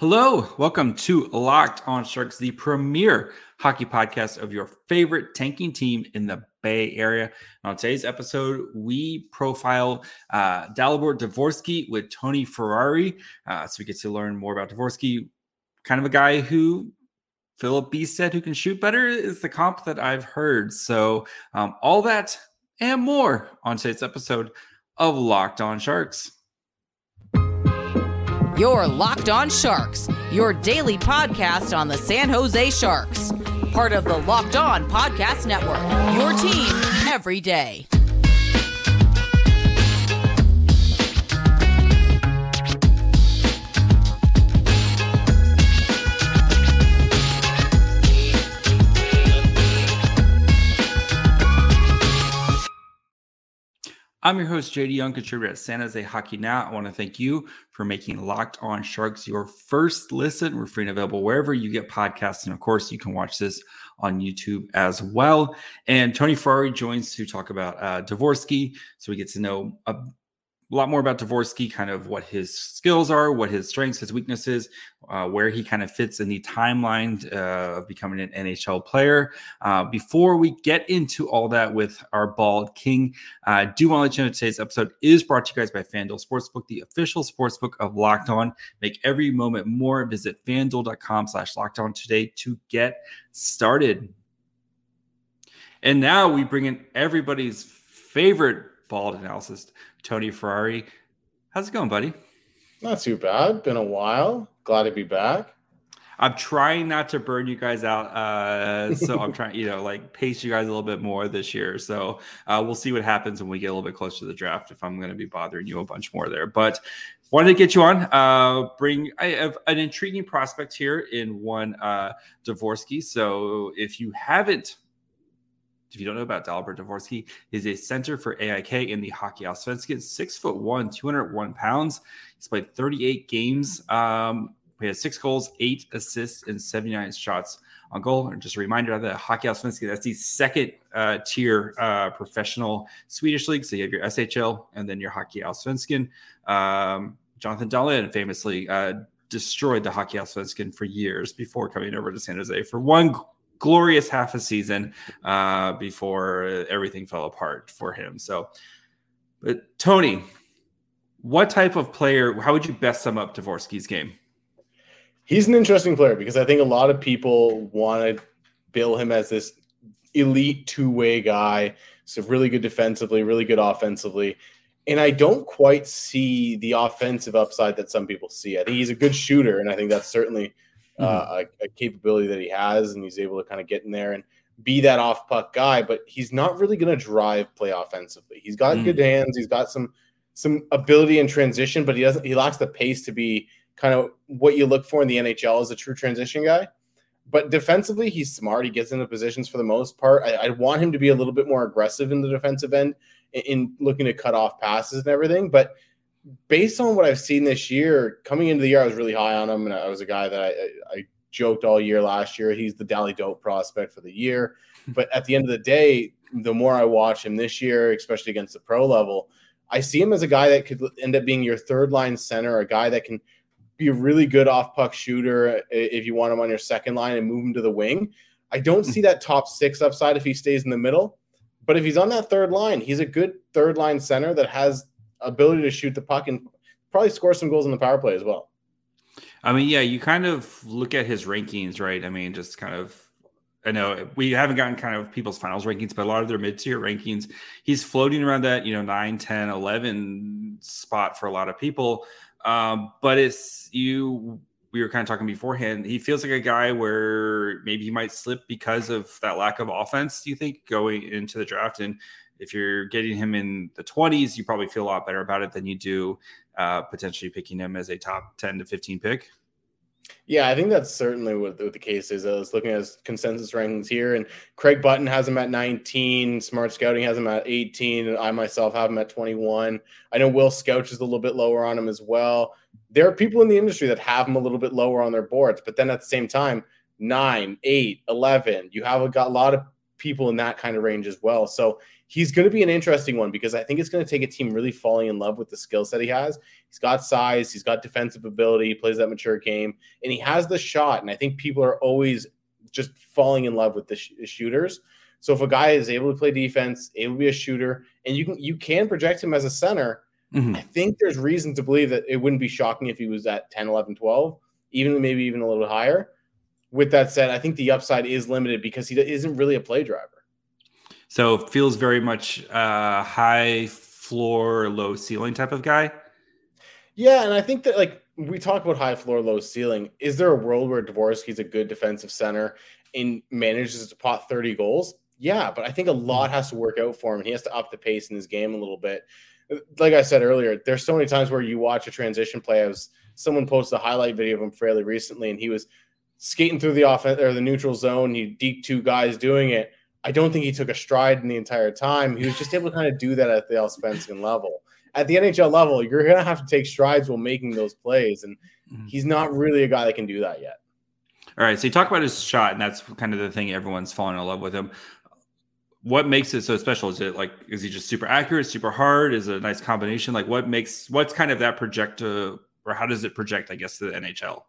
Hello, welcome to Locked On Sharks, the premier hockey podcast of your favorite tanking team in the Bay Area. on today's episode, we profile uh, Dalibor Dvorsky with Tony Ferrari. Uh, so we get to learn more about Dvorsky, kind of a guy who Filip Bystedt who can shoot better is the comp that I've heard. So um, all that and more on today's episode of Locked On Sharks. Your Locked On Sharks, your daily podcast on the San Jose Sharks, part of the Locked On Podcast Network. Your team every day. I'm your host, JD Young, contributor at San Jose Hockey Now. I want to thank you for making Locked On Sharks your first listen. We're free and available wherever you get podcasts. And of course, you can watch this on YouTube as well. And Tony Ferrari joins to talk about uh, Dvorsky. So we get to know a a lot more about Dvorsky, kind of what his skills are, what his strengths, his weaknesses, uh, where he kind of fits in the timeline uh, of becoming an NHL player. Uh, before we get into all that with our bald king, I do want to let you know today's episode is brought to you guys by FanDuel Sportsbook, the official sportsbook of Locked On. Make every moment more. Visit fanduel.com slash locked on today to get started. And now we bring in everybody's favorite bald analysis Tony Ferrari. How's it going, buddy? Not too bad. Been a while. Glad to be back. I'm trying not to burn you guys out. Uh, so I'm trying, you know, like pace you guys a little bit more this year. So uh, we'll see what happens when we get a little bit closer to the draft if I'm going to be bothering you a bunch more there. But wanted to get you on. Uh, bring I have an intriguing prospect here in one uh, Dvorsky. So if you haven't if you don't know about Dalibor Dvorsky, is a center for AIK in the Hockey Allsvenskan, six foot one, 201 pounds. He's played 38 games. Um, he has six goals, eight assists, and 79 shots on goal. And just a reminder of the Hockey Allsvenskan, that's the second uh, tier uh, professional Swedish league. So you have your SHL and then your Hockey Allsvenskan. Um, Jonathan Dahlen famously uh, destroyed the Hockey Allsvenskan for years before coming over to San Jose for one glorious half a season uh, before everything fell apart for him. So, but Tony, what type of player? How would you best sum up Dvorsky's game? He's an interesting player because I think a lot of people want to bill him as this elite two-way guy. So really good defensively, really good offensively. And I don't quite see the offensive upside that some people see. I think he's a good shooter, and I think that's certainly mm-hmm. uh, a, a, capability that he has, and he's able to kind of get in there and be that off puck guy. But he's not really going to drive play offensively. He's got mm-hmm. good hands. He's got some some ability in transition, but he doesn't. He lacks the pace to be kind of what you look for in the NHL as a true transition guy. But defensively, he's smart. He gets into positions for the most part. I, I want him to be a little bit more aggressive in the defensive end in, in looking to cut off passes and everything. But based on what I've seen this year, coming into the year, I was really high on him, and I was a guy that I, I joked all year last year. He's the Dally Dope prospect for the year. But at the end of the day, the more I watch him this year, especially against the pro level, I see him as a guy that could end up being your third line center, a guy that can be a really good off puck shooter if you want him on your second line and move him to the wing. I don't hmm. see that top six upside if he stays in the middle. But if he's on that third line, he's a good third line center that has ability to shoot the puck and probably score some goals in the power play as well. I mean, yeah, you kind of look at his rankings, right? I mean, just kind of I know we haven't gotten kind of people's finals rankings, but a lot of their mid-tier rankings, he's floating around that, you know, 9, 10, 11 spot for a lot of people. Um, but it's you we were kind of talking beforehand. He feels like a guy where maybe he might slip because of that lack of offense. Do you think going into the draft? And if you're getting him in the 20s, you probably feel a lot better about it than you do uh, potentially picking him as a top 10 to 15 pick. Yeah, I think that's certainly what, what, the case is. I was looking at his consensus rankings here, and Craig Button has him at 19. Smart Scouting has him at 18. And I myself have him at 21. I know Will Scouch is a little bit lower on him as well. There are people in the industry that have him a little bit lower on their boards, but then at the same time, 9, 8, 11, you have a, got a lot of people in that kind of range as well. So he's going to be an interesting one because I think it's going to take a team really falling in love with the skill set he has. He's got size, he's got defensive ability, he plays that mature game, and he has the shot. And I think people are always just falling in love with the sh- shooters. So if a guy is able to play defense, able to be a shooter, and you can you can project him as a center, mm-hmm. I think there's reason to believe that it wouldn't be shocking if he was at 10, 11, 12, even maybe even a little higher. With that said, I think the upside is limited because he isn't really a play driver. So feels very much uh, high floor, low ceiling type of guy. Yeah, and I think that like we talk about high floor, low ceiling. Is there a world where Dvorsky's a good defensive center and manages to pot 30 goals? Yeah, but I think a lot has to work out for him. He has to up the pace in his game a little bit. Like I said earlier, there's so many times where you watch a transition play. I was someone posted a highlight video of him fairly recently, and he was skating through the offense or the neutral zone. He deep two guys doing it I don't think he took a stride in the entire time. He was just able to kind of do that at the Allsvenskan level. At the NHL level, you're going to have to take strides while making those plays. And mm-hmm. he's not really a guy that can do that yet. All right. So you talk about his shot, and that's kind of the thing everyone's falling in love with him. What makes it so special? Is it like, is he just super accurate, super hard? Is it a nice combination? Like, what makes, what's kind of that project or how does it project, I guess, to the NHL?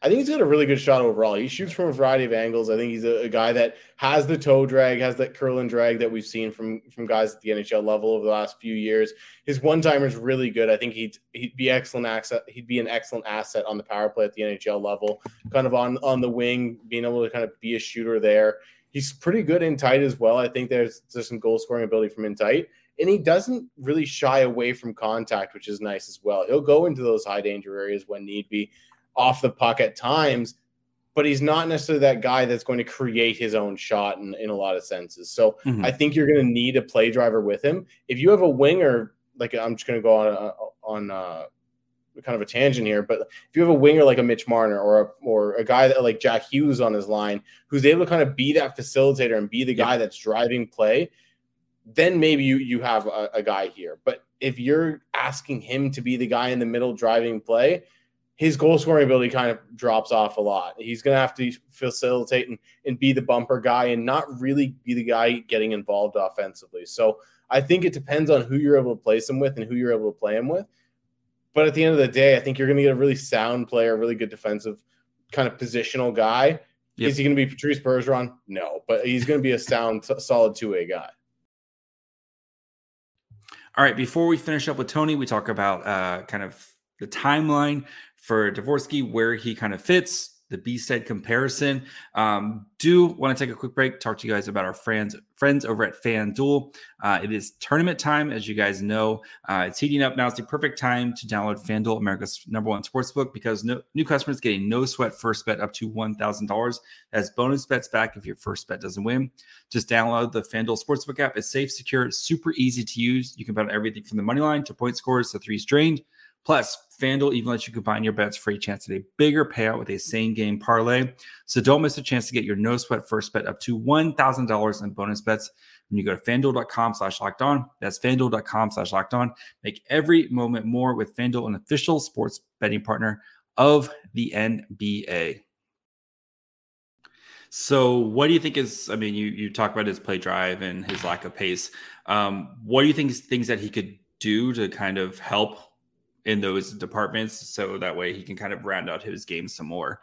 I think he's got a really good shot overall. He shoots from a variety of angles. I think he's a, a, guy that has the toe drag, has that curl and drag that we've seen from from guys at the NHL level over the last few years. His one timer is really good. I think he'd he'd be excellent asset. He'd be an excellent asset on the power play at the NHL level, kind of on on the wing, being able to kind of be a shooter there. He's pretty good in tight as well. I think there's there's some goal scoring ability from in tight. And he doesn't really shy away from contact, which is nice as well. He'll go into those high danger areas when need be off the puck at times, but he's not necessarily that guy that's going to create his own shot in, in a lot of senses. So mm-hmm. I think you're going to need a play driver with him. If you have a winger, like I'm just going to go on uh, on uh, kind of a tangent here, but if you have a winger like a Mitch Marner or a, or a guy that like Jack Hughes on his line, who's able to kind of be that facilitator and be the guy that's driving play, then maybe you you have a, a guy here. But if you're asking him to be the guy in the middle driving play, his goal scoring ability kind of drops off a lot. He's going to have to facilitate and, and be the bumper guy and not really be the guy getting involved offensively. So I think it depends on who you're able to place him with and who you're able to play him with. But at the end of the day, I think you're going to get a really sound player, a really good defensive kind of positional guy. Yep. Is he going to be Patrice Bergeron? No, but he's going to be a sound, solid two way guy. All right. Before we finish up with Tony, we talk about uh, kind of the timeline for Dvorsky, where he kind of fits, the Bystedt comparison. Um, do want to take a quick break, talk to you guys about our friends friends over at FanDuel. Uh, it is tournament time, as you guys know. Uh, it's heating up now. It's the perfect time to download FanDuel, America's number one sportsbook, because no, new customers getting no sweat first bet up to $1,000 as bonus bets back if your first bet doesn't win. Just download the FanDuel Sportsbook app. It's safe, secure, super easy to use. You can bet on everything from the money line to point scores to threes drained. Plus, FanDuel even lets you combine your bets for a chance at a bigger payout with a same game parlay. So don't miss a chance to get your no sweat first bet up to $1,000 in bonus bets when you go to fanduel.com slash locked on. That's fanduel.com slash locked on. Make every moment more with FanDuel, an official sports betting partner of the NBA. So, what do you think is? I mean, you you talk about his play drive and his lack of pace. Um, what do you think is things that he could do to kind of help in those departments so that way he can kind of round out his game some more.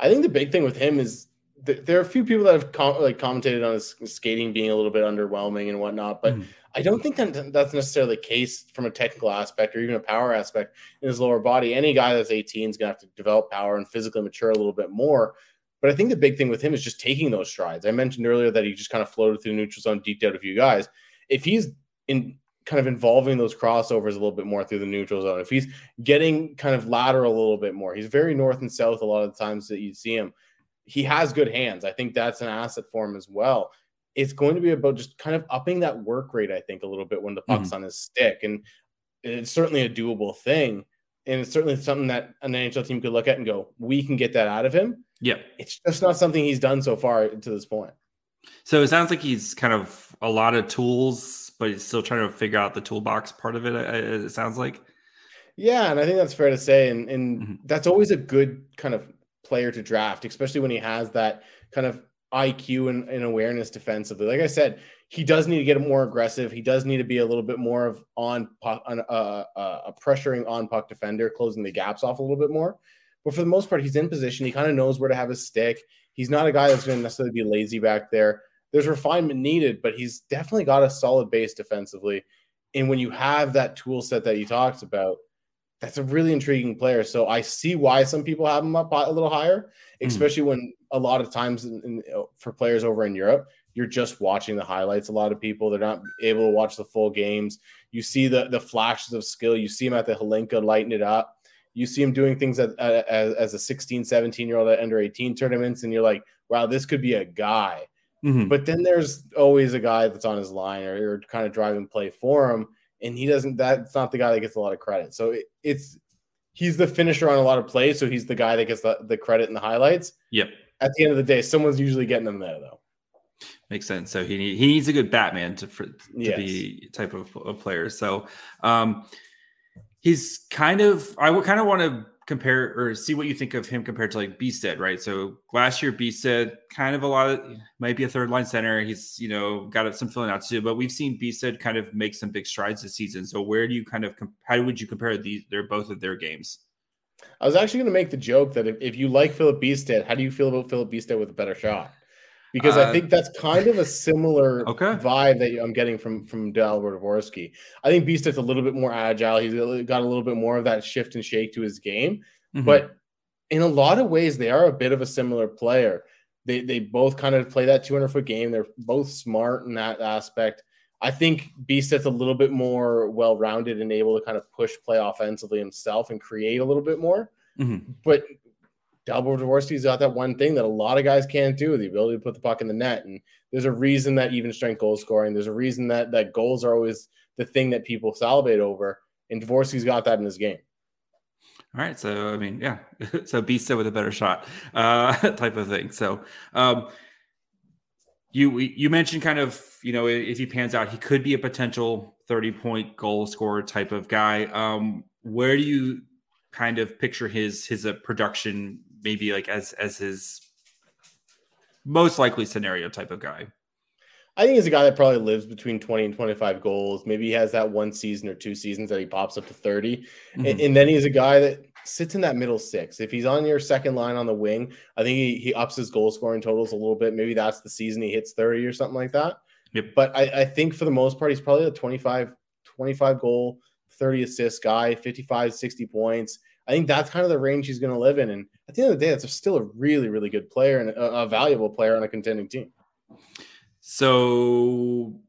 I think the big thing with him is th- there are a few people that have com- like commentated on his skating being a little bit underwhelming and whatnot, but mm. I don't think that that's necessarily the case from a technical aspect or even a power aspect in his lower body. Any guy that's 18 is going to have to develop power and physically mature a little bit more. But I think the big thing with him is just taking those strides. I mentioned earlier that he just kind of floated through neutral zone, deep out a few guys. If he's in kind of involving those crossovers a little bit more through the neutral zone. If he's getting kind of lateral a little bit more, he's very north and south a lot of the times that you see him. He has good hands. I think that's an asset for him as well. It's going to be about just kind of upping that work rate, I think, a little bit when the puck's mm-hmm. on his stick. And it's certainly a doable thing. And it's certainly something that an NHL team could look at and go, we can get that out of him. Yeah. It's just not something he's done so far to this point. So it sounds like he's kind of a lot of tools but he's still trying to figure out the toolbox part of it. It sounds like. Yeah, and I think that's fair to say, and and mm-hmm. that's always a good kind of player to draft, especially when he has that kind of IQ and, and, awareness defensively. Like I said, he does need to get more aggressive. He does need to be a little bit more of on puck, on, uh, uh, a pressuring on puck defender, closing the gaps off a little bit more. But for the most part, he's in position. He kind of knows where to have his stick. He's not a guy that's going to necessarily be lazy back there. There's refinement needed, but he's definitely got a solid base defensively. And when you have that tool set that he talks about, that's a really intriguing player. So I see why some people have him up a little higher, hmm. especially mm. when a lot of times in, in, for players over in Europe, you're just watching the highlights. A lot of people they're not able to watch the full games. You see the the flashes of skill. You see him at the Hlinka lighting it up. You see him doing things as, as a 16, 17 year old at under 18 tournaments, and you're like, wow, this could be a guy. Mm-hmm. But then there's always a guy that's on his line or, or kind of driving play for him and he doesn't. That's not the guy that gets a lot of credit. So it, it's he's the finisher on a lot of plays, so he's the guy that gets the, the credit and the highlights. Yep. At the end of the day, someone's usually getting them there, though. Makes sense. So he need, he needs a good Batman to for, to yes. be type of, of player. So um, he's kind of I would kind of want to compare or see what you think of him compared to like Bystedt, right? So last year, Bystedt kind of a lot of might be a third line center. He's you know got some filling out too, but we've seen Bystedt kind of make some big strides this season. So where do you kind of how would you compare these? They're both of their games. I was actually going to make the joke that if, if you like Filip Bystedt, how do you feel about Filip Bystedt with a better shot? Because uh, I think that's kind of a similar okay. vibe that I'm getting from from Dalibor Dvorsky. I think Bystedt's a little bit more agile. He's got a little bit more of that shift and shake to his game. Mm-hmm. But in a lot of ways, they are a bit of a similar player. They they both kind of play that 200 foot game. They're both smart in that aspect. I think Bystedt's a little bit more well rounded and able to kind of push play offensively himself and create a little bit more. Mm-hmm. But Dalibor Dvorsky's got that one thing that a lot of guys can't do the ability to put the puck in the net. And there's a reason that even strength goal scoring, there's a reason that that goals are always the thing that people salivate over. And Dvorsky's got that in his game. All right. So, I mean, yeah. so Bystedt with a better shot uh, type of thing. So, um, you you mentioned kind of you know if he pans out he could be a potential 30 point goal scorer type of guy um where do you kind of picture his his uh, production maybe like as as his most likely scenario type of guy I think he's a guy that probably lives between 20 and 25 goals. Maybe he has that one season or two seasons that he pops up to 30. Mm-hmm. And, and, then he's a guy that sits in that middle six. If he's on your second line on the wing, I think he, he ups his goal scoring totals a little bit. Maybe that's the season he hits 30 or something like that. Yep. But I, I think for the most part, he's probably a 25, 25 goal, 30 assist guy, 55, 60 points. I think that's kind of the range he's going to live in. And at the end of the day, that's still a really, really good player and a, a valuable player on a contending team. So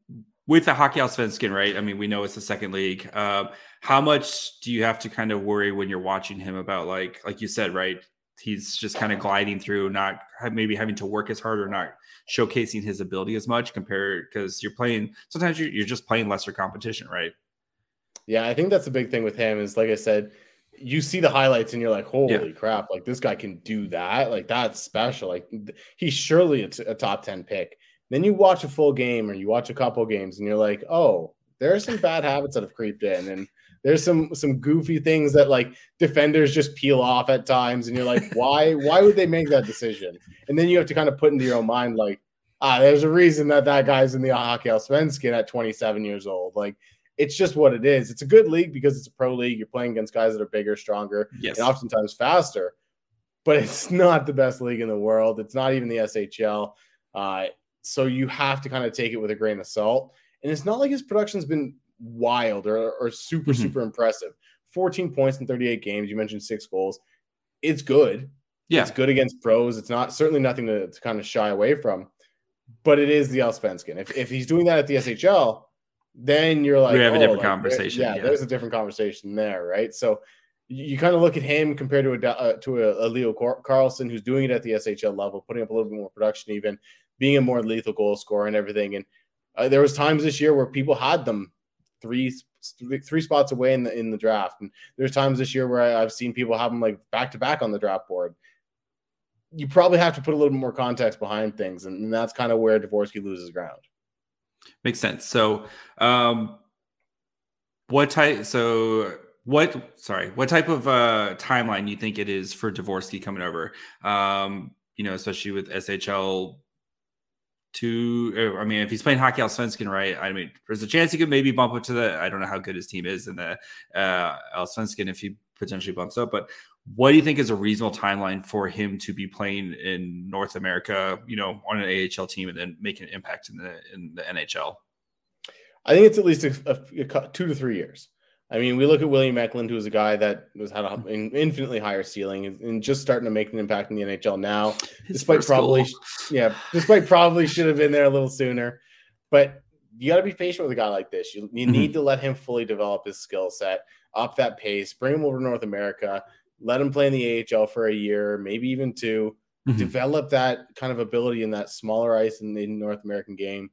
with the Hockey Allsvenskan, right? I mean, we know it's the second league. Uh, how much do you have to kind of worry when you're watching him about like, like you said, right? He's just kind of gliding through, not maybe having to work as hard or not showcasing his ability as much compared because you're playing. Sometimes you're, you're just playing lesser competition, right? Yeah, I think that's a big thing with him. Is like I said, you see the highlights and you're like, holy yeah. crap! Like this guy can do that. Like that's special. Like he's surely a, t- a top ten pick then you watch a full game or you watch a couple games and you're like, oh, there are some bad habits that have creeped in and there's some some goofy things that like defenders just peel off at times and you're like why why would they make that decision and then you have to kind of put into your own mind like ah there's a reason that that guy's in the hockey Allsvenskan at 27 years old like it's just what it is it's a good league because it's a pro league you're playing against guys that are bigger stronger yes. and oftentimes faster but it's not the best league in the world it's not even the SHL uh, so you have to kind of take it with a grain of salt. And it's not like his production's been wild or, or super, mm-hmm. super impressive. 14 points in 38 games. You mentioned six goals. It's good. Yeah. It's good against pros. It's not certainly nothing to, to kind of shy away from, but it is the Allsvenskan. If, if he's doing that at the SHL, then you're like, we have oh, a different like, conversation. Yeah, yeah, there's a different conversation there, right? So you, kind of look at him compared to a uh, to a, a Leo Carlsson who's doing it at the SHL level, putting up a little bit more production, even being a more lethal goal scorer and everything. And uh, there was times this year where people had them three three spots away in the in the draft, and there's times this year where I, have seen people have them like back to back on the draft board. You probably have to put a little bit more context behind things, and, and that's kind of where Dvorsky loses ground. Makes sense. So, um, what type? So, what? Sorry, what type of uh, timeline you think it is for Dvorsky coming over? Um, you know, especially with SHL two. Uh, I mean, if he's playing hockey Allsvenskan, right? I mean, there's a chance he could maybe bump up to the. I don't know how good his team is in the uh, Allsvenskan if he potentially bumps up, but what do you think is a reasonable timeline for him to be playing in North America? You know, on an AHL team and then making an impact in the in the NHL. I think it's at least a, a, a two to three years. I mean, we look at William Eklund, who is a guy that was had an infinitely higher ceiling and just starting to make an impact in the NHL now, His despite probably, goal. yeah, despite probably should have been there a little sooner. But you got to be patient with a guy like this. You, you mm-hmm. need to let him fully develop his skill set, up that pace, bring him over to North America, let him play in the AHL for a year, maybe even 2 mm-hmm. develop that kind of ability in that smaller ice in the North American game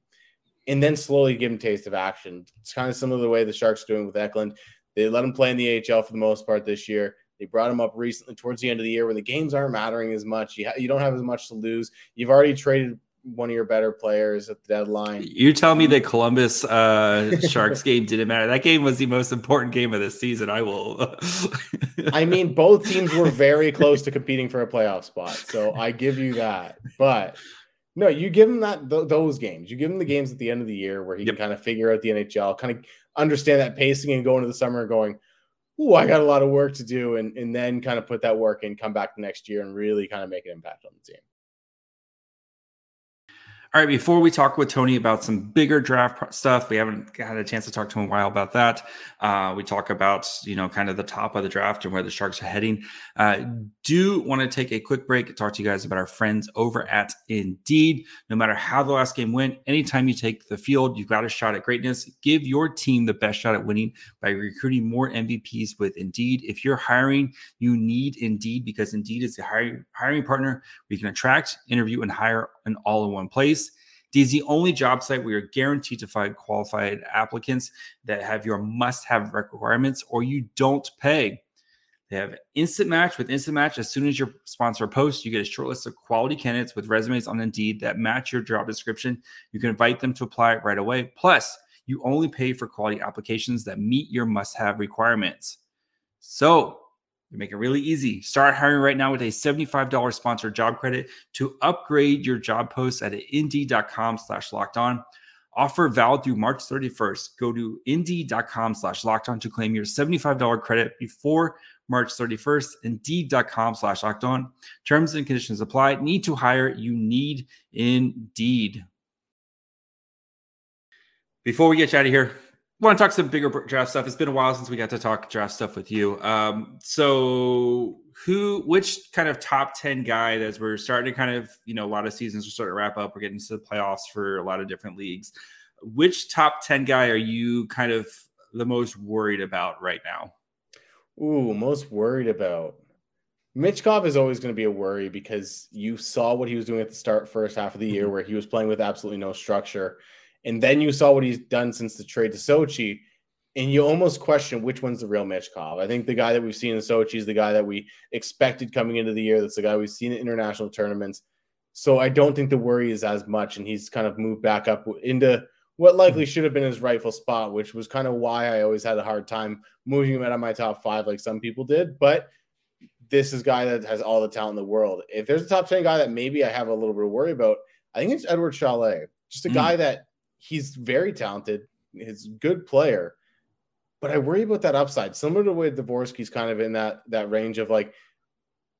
and then slowly give him taste of action. It's kind of similar to the way the Sharks are doing with Eklund. They let him play in the AHL for the most part this year. They brought him up recently towards the end of the year when the games aren't mattering as much. You, ha- you don't have as much to lose. You've already traded one of your better players at the deadline. You tell me that Columbus uh, Sharks game didn't matter. That game was the most important game of the season. I will. I mean, both teams were very close to competing for a playoff spot, so I give you that. But no, you give him that th- those games. You give him the games at the end of the year where he yep. can kind of figure out the NHL, kind of understand that pacing, and go into the summer going, "Ooh, I got a lot of work to do," and and then kind of put that work in, come back the next year, and really kind of make an impact on the team. All right, before we talk with Tony about some bigger draft stuff, we haven't had a chance to talk to him a while about that. Uh, we talk about, you know, kind of the top of the draft and where the Sharks are heading. Uh, do want to take a quick break and talk to you guys about our friends over at Indeed. No matter how the last game went, anytime you take the field, you've got a shot at greatness. Give your team the best shot at winning by recruiting more MVPs with Indeed. If you're hiring, you need Indeed because Indeed is the hiring, partner where you can attract, interview, and hire an all in one place. D is the only job site where you're guaranteed to find qualified applicants that have your must have requirements or you don't pay. They have instant match with instant match. As soon as your sponsor posts, you get a short list of quality candidates with resumes on Indeed that match your job description. You can invite them to apply right away. Plus, you only pay for quality applications that meet your must have requirements. So, they make it really easy. Start hiring right now with a $75 sponsored job credit to upgrade your job posts at indeed.com slash locked on. Offer valid through March 31st. Go to indeed.com slash locked on to claim your $75 credit before March 31st. Indeed.com slash locked on. Terms and conditions apply. Need to hire. You need Indeed. Before we get you out of here, want to talk some bigger draft stuff. It's been a while since we got to talk draft stuff with you. Um, so who, which kind of top 10 guy as we're starting to kind of, you know, a lot of seasons are starting to wrap up. We're getting to the playoffs for a lot of different leagues. Which top 10 guy are you kind of the most worried about right now? Ooh, most worried about. Michkov is always going to be a worry because you saw what he was doing at the start first half of the year, mm-hmm. where he was playing with absolutely no structure and then you saw what he's done since the trade to Sochi, and you almost question which one's the real Michkov. I think the guy that we've seen in Sochi is the guy that we expected coming into the year. That's the guy we've seen in international tournaments. So I don't think the worry is as much, and he's kind of moved back up into what likely should have been his rightful spot, which was kind of why I always had a hard time moving him out of my top five, like some people did. But this is a guy that has all the talent in the world. If there's a top 10 guy that maybe I have a little bit of worry about, I think it's Eduard Šalé, Just a mm. guy that he's very talented. He's a good player, but I worry about that upside. Similar to the way Dvorsky's kind of in that that range of like,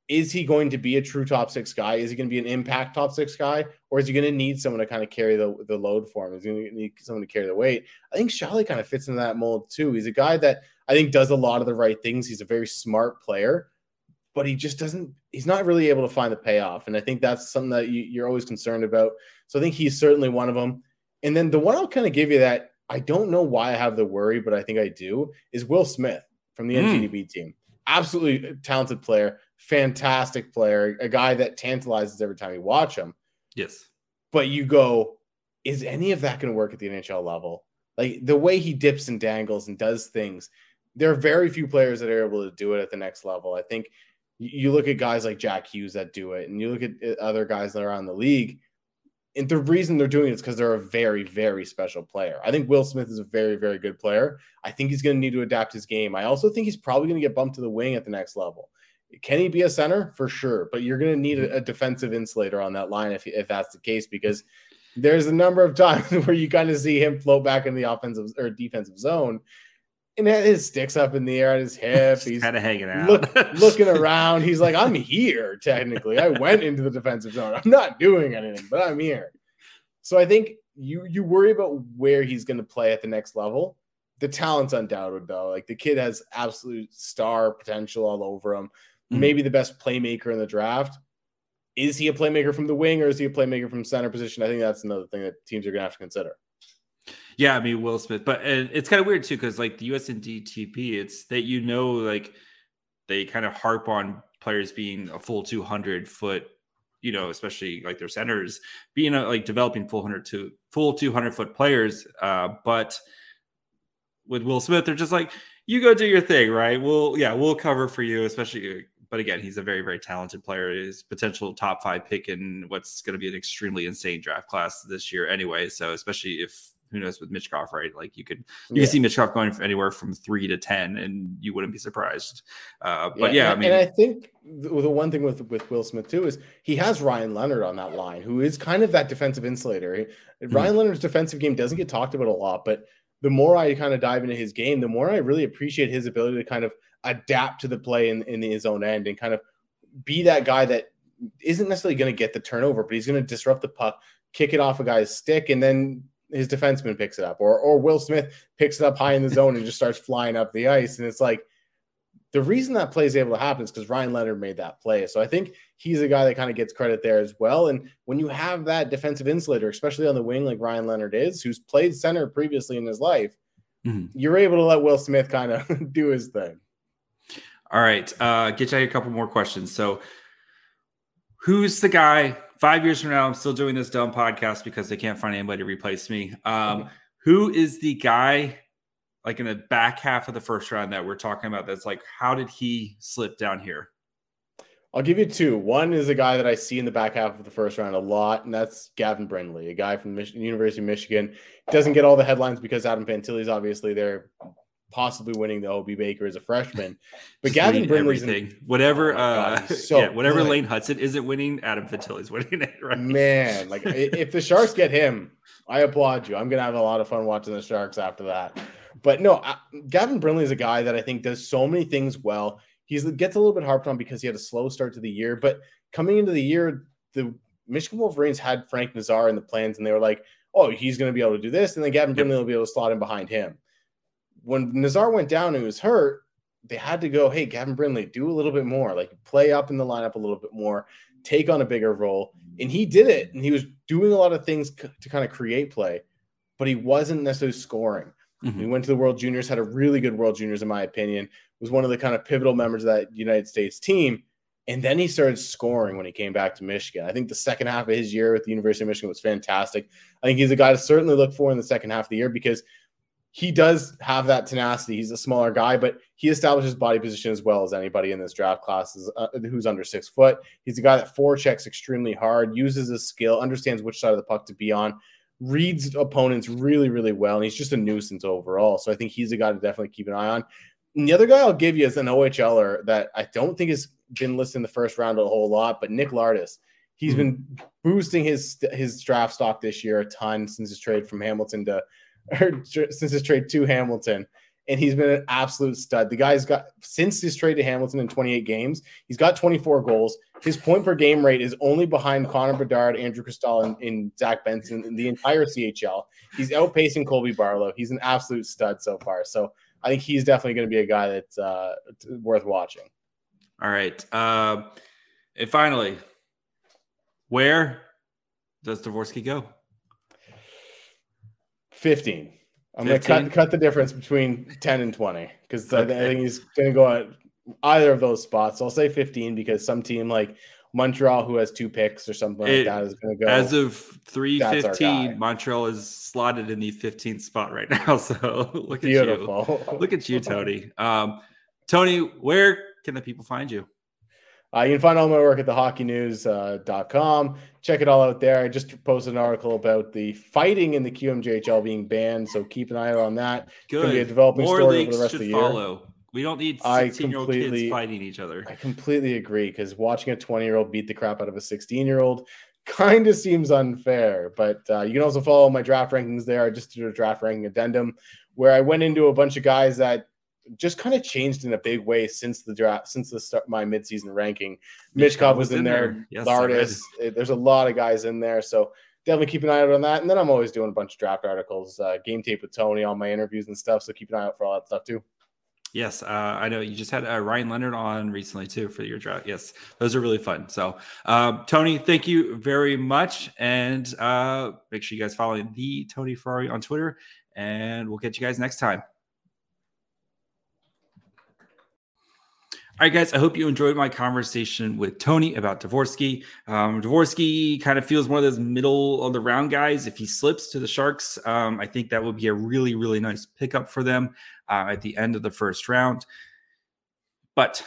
is he going to be a true top six guy? Is he going to be an impact top six guy, or is he going to need someone to kind of carry the, the load for him? Is he going to need someone to carry the weight? I think Šalé kind of fits into that mold too. He's a guy that I think does a lot of the right things. He's a very smart player, but he just doesn't. He's not really able to find the payoff, and I think that's something that you, you're always concerned about. So I think he's certainly one of them. And then the one I'll kind of give you that I don't know why I have the worry, but I think I do is Will Smith from the mm. NTDP team. Absolutely talented player, fantastic player, a guy that tantalizes every time you watch him. Yes. But you go, is any of that going to work at the NHL level? Like the way he dips and dangles and does things, there are very few players that are able to do it at the next level. I think you look at guys like Jack Hughes that do it, and you look at other guys that are on the league and the reason they're doing it is because they're a very, very special player. I think Will Smith is a very, very good player. I think he's going to need to adapt his game. I also think he's probably going to get bumped to the wing at the next level. Can he be a center? For sure. But you're going to need a, a defensive insulator on that line if, if that's the case, because there's a number of times where you kind of see him float back in the offensive or defensive zone. And his sticks up in the air at his hip. He's kind of hanging out, look, looking around. He's like, I'm here, technically. I went into the defensive zone. I'm not doing anything, but I'm here. So I think you you worry about where he's going to play at the next level. The talent's undoubted, though. Like the kid has absolute star potential all over him. Mm-hmm. Maybe the best playmaker in the draft is he a playmaker from the wing or is he a playmaker from center position? I think that's another thing that teams are going to have to consider. Yeah, I mean Will Smith, but and it's kind of weird too because like the USNTDP, it's that you know like they kind of harp on players being a full 200 foot, you know, especially like their centers being a, like developing full 100 to full 200 foot players. Uh, but with Will Smith, they're just like you go do your thing, right? We'll yeah, we'll cover for you, especially but again, he's a very, very talented player. He's potential top five pick in what's going to be an extremely insane draft class this year, anyway. So, especially if who knows with Michkov, right? Like you could you yeah. can see Michkov going anywhere from three to ten, and you wouldn't be surprised. Uh, but yeah, yeah, I mean, and I think the, the one thing with with Will Smith too is he has Ryan Leonard on that line, who is kind of that defensive insulator. Mm-hmm. Ryan Leonard's defensive game doesn't get talked about a lot, but the more I kind of dive into his game, the more I really appreciate his ability to kind of adapt to the play in, in his own end and kind of be that guy that isn't necessarily going to get the turnover, but he's going to disrupt the puck, kick it off a guy's stick, and then his defenseman picks it up, or or Will Smith picks it up high in the zone and just starts flying up the ice. And it's like the reason that play is able to happen is because Ryan Leonard made that play. So I think he's a guy that kind of gets credit there as well. And when you have that defensive insulator, especially on the wing like Ryan Leonard is, who's played center previously in his life, mm-hmm. you're able to let Will Smith kind of do his thing. All right. Uh, get you a couple more questions. So, who's the guy five years from now? I'm still doing this dumb podcast because they can't find anybody to replace me. Um, who is the guy, like in the back half of the first round, that we're talking about? That's like, how did he slip down here? I'll give you two. One is a guy that I see in the back half of the first round a lot, and that's Gavin Brindley, a guy from the University of Michigan. Doesn't get all the headlines because Adam Fantilli's obviously there possibly winning the Hobey Baker as a freshman. But Gavin Brindley's in, whatever, oh uh, so yeah, whatever good. Lane Hutson isn't winning, Adam Fantilli's winning it. Right, man. Like if the Sharks get him, I applaud you. I'm gonna have a lot of fun watching the Sharks after that. But no, I, Gavin Brindley is a guy that I think does so many things well. He gets a little bit harped on because he had a slow start to the year, but coming into the year, the Michigan Wolverines had Frank Nazar in the plans, and they were like, "Oh, he's going to be able to do this," and then Gavin Brindley will be able to slot in behind him when Nazar went down and was hurt, they had to go, hey, Gavin Brindley, do a little bit more, like play up in the lineup a little bit more, take on a bigger role. And he did it. And he was doing a lot of things c- to kind of create play, but he wasn't necessarily scoring. Mm-hmm. He went to the World Juniors, had a really good World Juniors, in my opinion, was one of the kind of pivotal members of that United States team. And then he started scoring when he came back to Michigan. I think the second half of his year with the University of Michigan was fantastic. I think he's a guy to certainly look for in the second half of the year because he does have that tenacity. He's a smaller guy, but he establishes body position as well as anybody in this draft class is, uh, who's under six foot. He's a guy that forechecks extremely hard, uses his skill, understands which side of the puck to be on, reads opponents really, really well, and he's just a nuisance overall. So I think he's a guy to definitely keep an eye on. And the other guy I'll give you is an OHLer that I don't think has been listed in the first round a whole lot, but Nick Lardis. He's mm-hmm. been boosting his his draft stock this year a ton since his trade from Hamilton to or since his trade to Hamilton. And he's been an absolute stud. The guy's got since his trade to Hamilton in 28 games, he's got 24 goals. His point per game rate is only behind Connor Bedard, Andrew Cristall, and, and Zach Benson in the entire CHL. He's outpacing Colby Barlow. He's an absolute stud so far. So I think he's definitely going to be a guy that's uh, worth watching. All right. Uh, and finally, where does Dvorsky go? 15. I'm going to cut cut the difference between 10 and 20 because okay. I think he's going to go at either of those spots. So I'll say 15 because some team like Montreal, who has two picks or something it, like that, is going to go. As of 315, Montreal is slotted in the 15th spot right now. So look Beautiful. at you. Look at you, Tony. Um, Tony, where can the people find you? Uh, you can find all my work at thehockeynews.com. Uh, Check it all out there. I just posted an article about the fighting in the QMJHL being banned, so keep an eye out on that. Good. Be a developing More story over the rest of the year. Follow. We don't need 16 year old kids fighting each other. I completely agree because watching a 20 year old beat the crap out of a 16 year old kind of seems unfair. But uh, you can also follow my draft rankings there. I just did a draft ranking addendum where I went into a bunch of guys that just kind of changed in a big way since the draft, since the start my midseason ranking. Michkov was, was in there, there. Yes, Lardis. There's a lot of guys in there, so definitely keep an eye out on that. And then I'm always doing a bunch of draft articles, uh, game tape with Tony, all my interviews and stuff. So keep an eye out for all that stuff too. Yes, uh, I know you just had uh, Ryan Leonard on recently too for your draft. Yes, those are really fun. So, uh, Tony, thank you very much, and uh, make sure you guys follow the Tony Ferrari on Twitter, and we'll catch you guys next time. All right, guys, I hope you enjoyed my conversation with Tony about Dvorsky. Um, Dvorsky kind of feels one of those middle of the round guys. If he slips to the Sharks, um, I think that would be a really, really nice pickup for them uh, at the end of the first round. But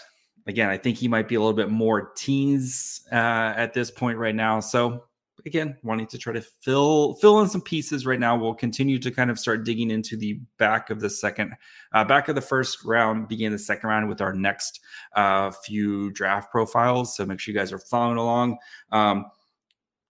again, I think he might be a little bit more teens uh, at this point right now. So again, wanting to try to fill fill in some pieces right now. We'll continue to kind of start digging into the back of the second, uh, back of the first round, begin the second round with our next uh, few draft profiles. So make sure you guys are following along. Um,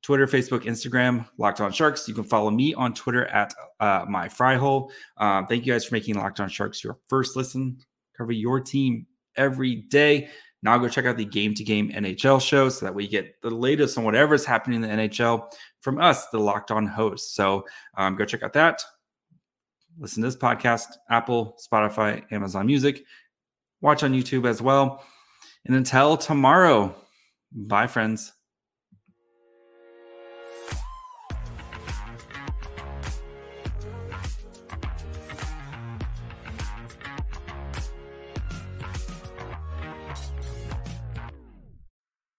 Twitter, Facebook, Instagram, Locked On Sharks. You can follow me on Twitter at uh, my fry hole. Um, thank you guys for making Locked On Sharks your first listen. Cover your team every day. Now go check out the Game to Game NHL show so that we get the latest on whatever is happening in the NHL from us, the Locked On hosts. So um, go check out that. Listen to this podcast, Apple, Spotify, Amazon Music. Watch on YouTube as well. And until tomorrow, bye, friends.